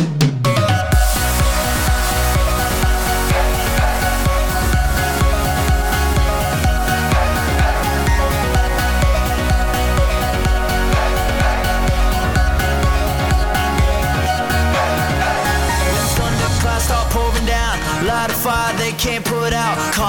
Thank you.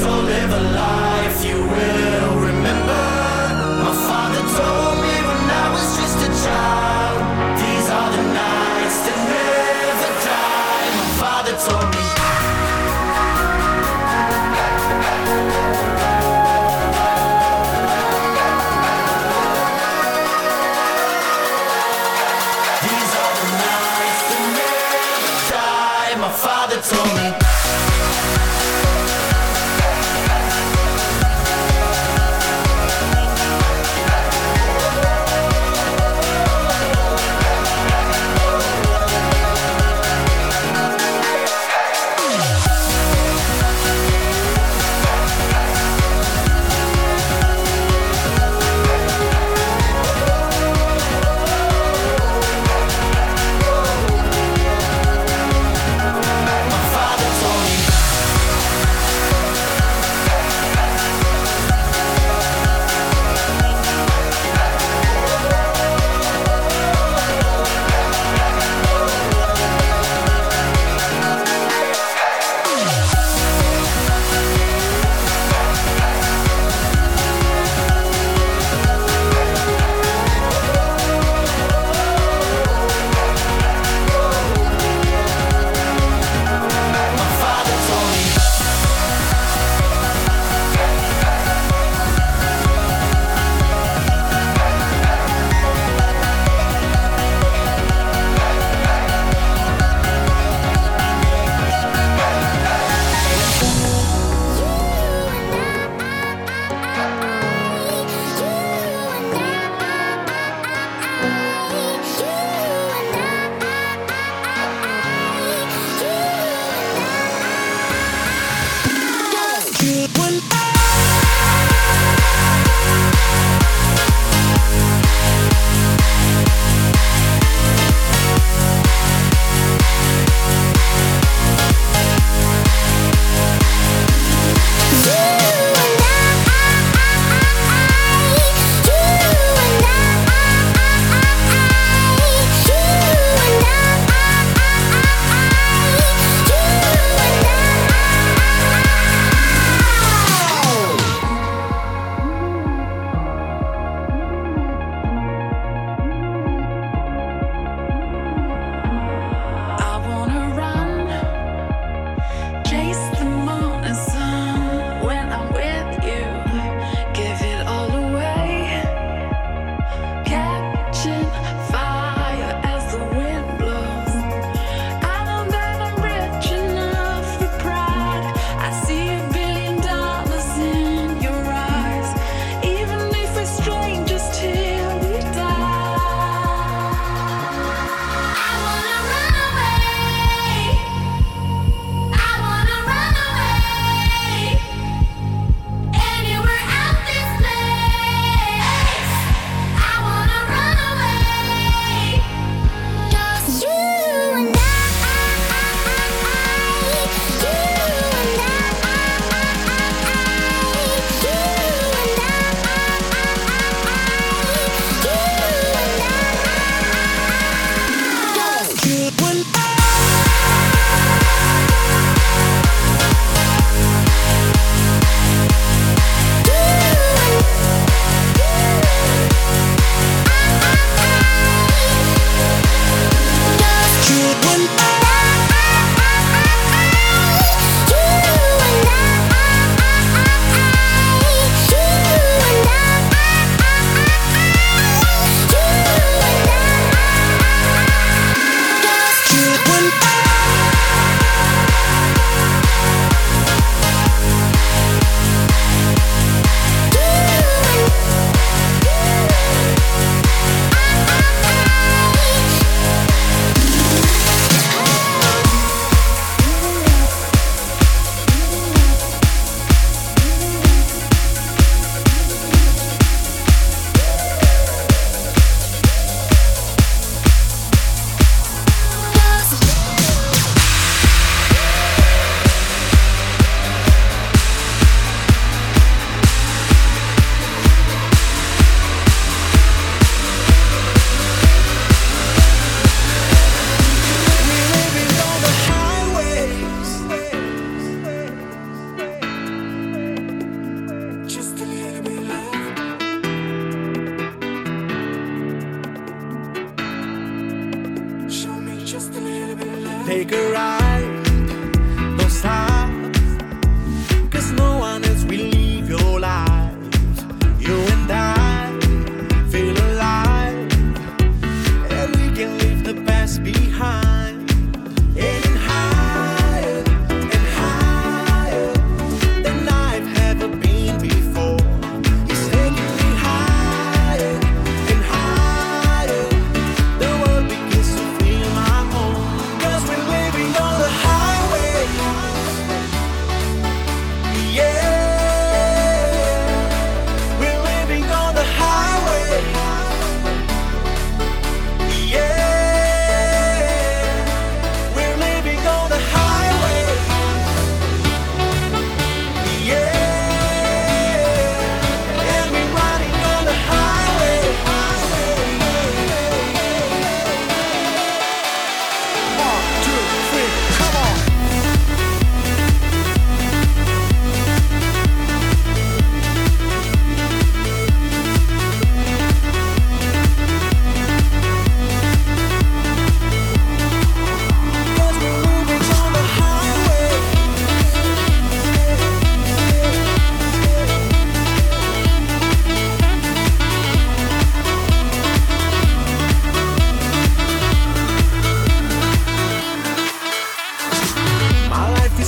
So live a life you will.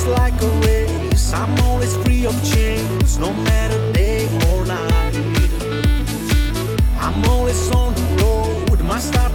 It's like a race, I'm always free of chains, no matter day or night. I'm always on the road, my stop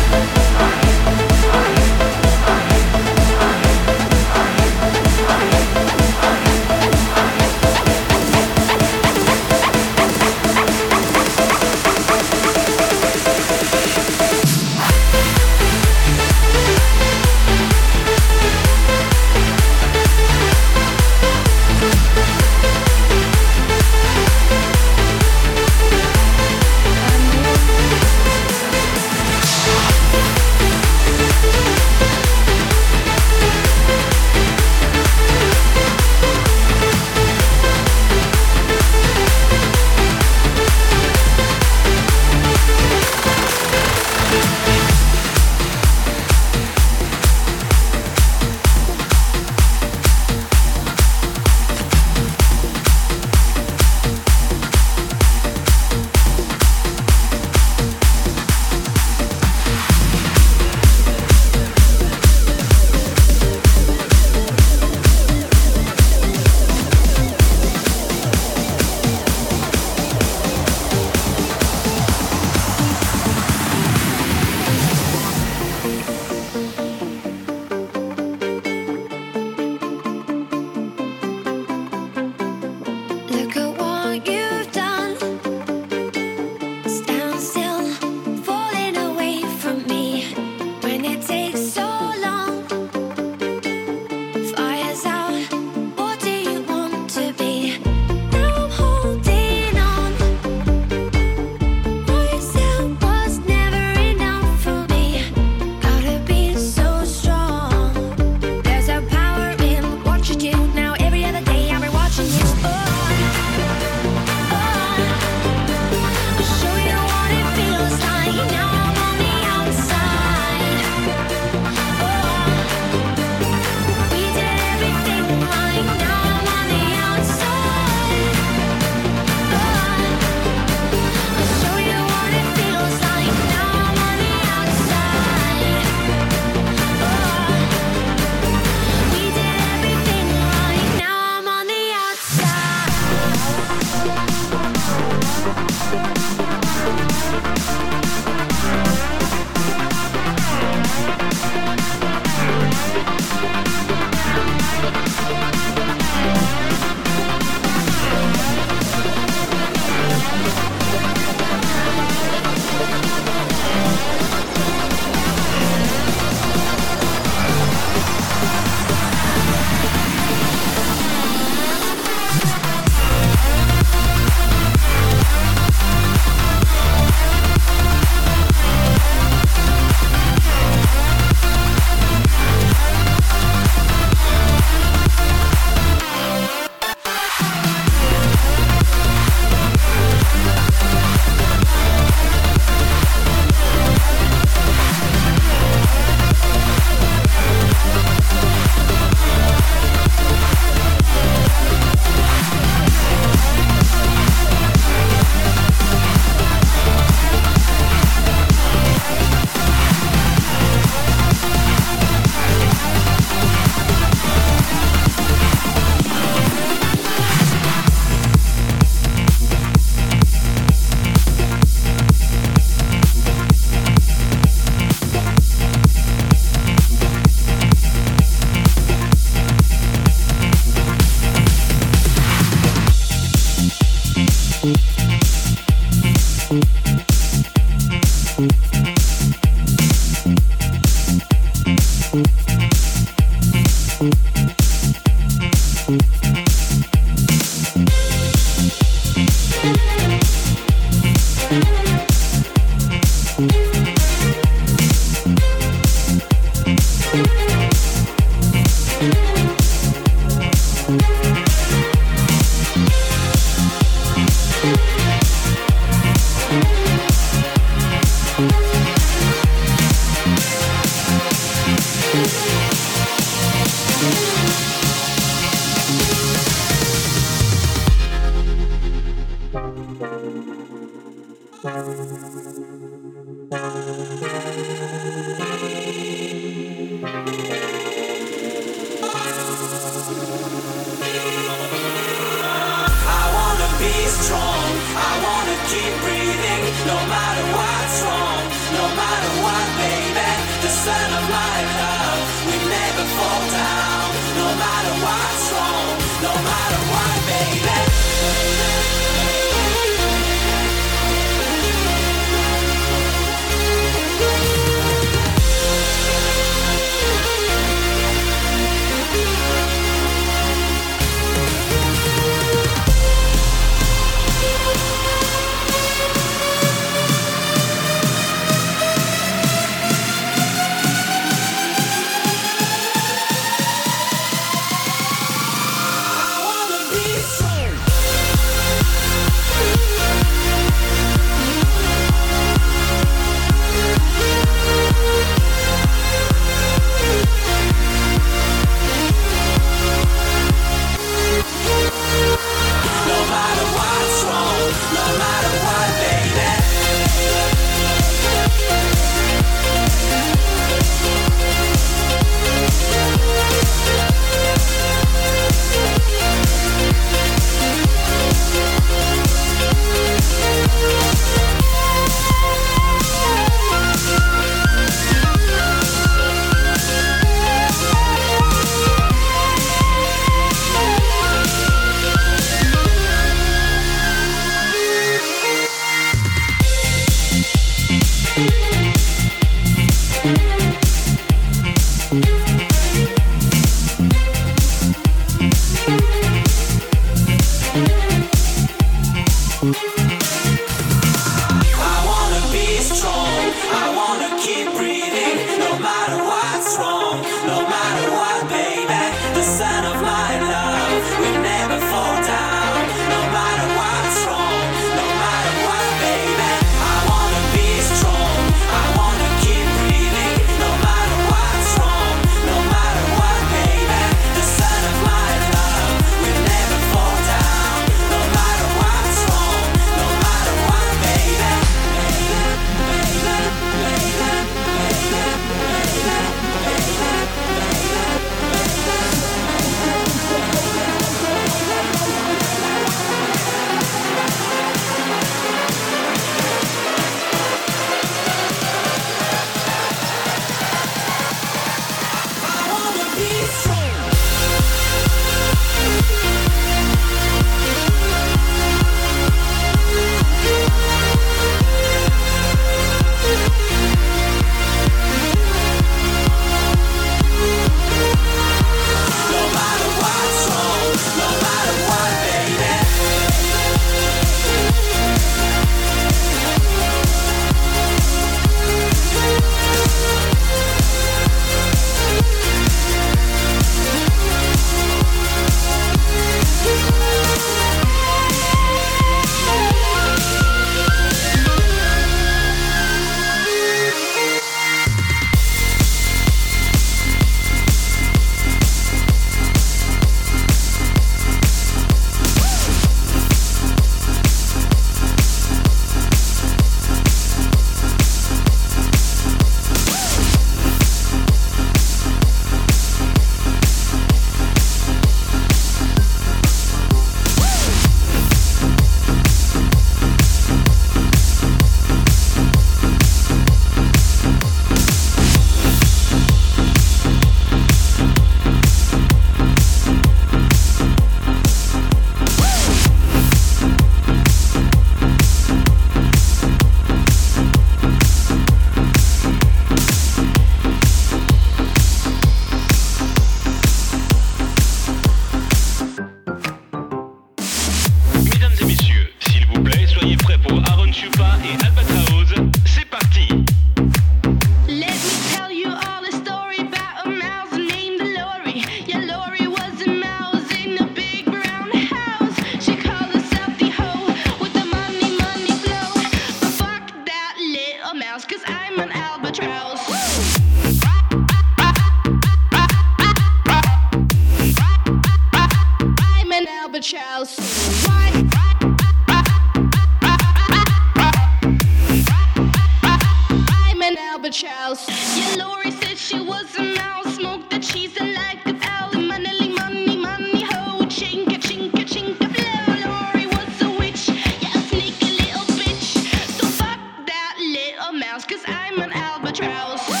feast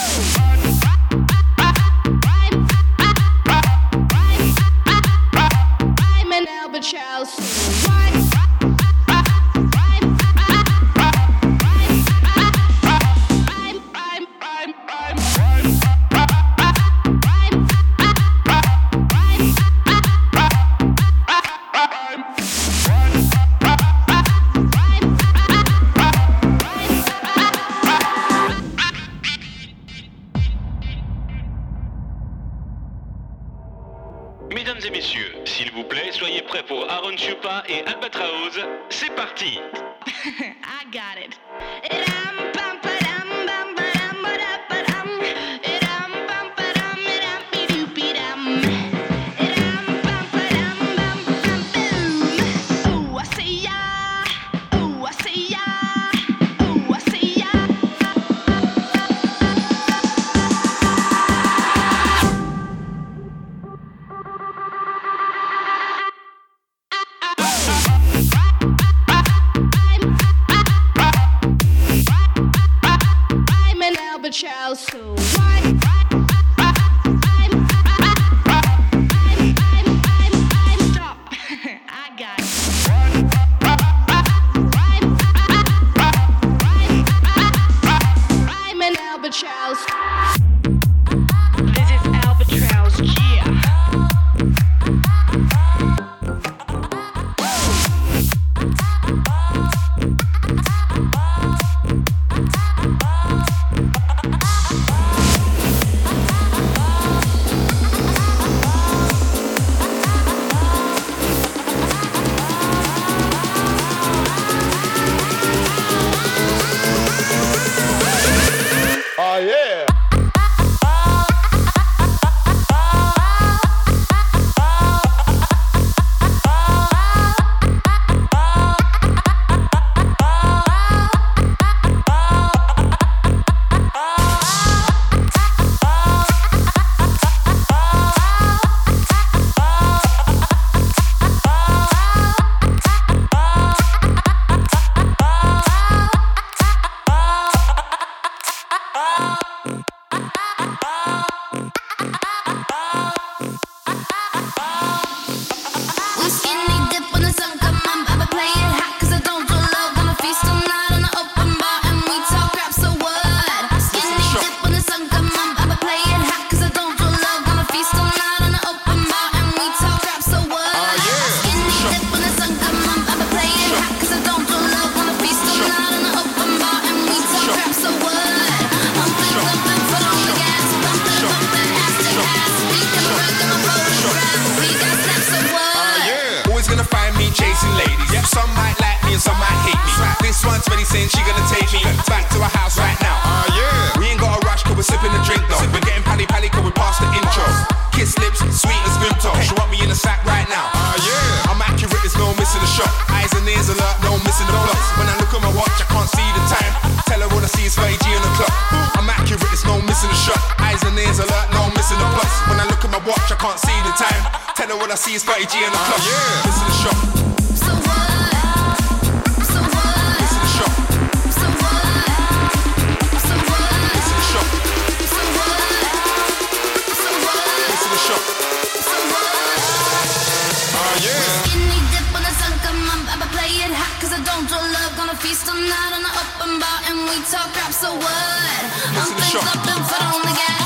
all night the open bar and we talk rap, so what? I'm something, something, foot on the gas.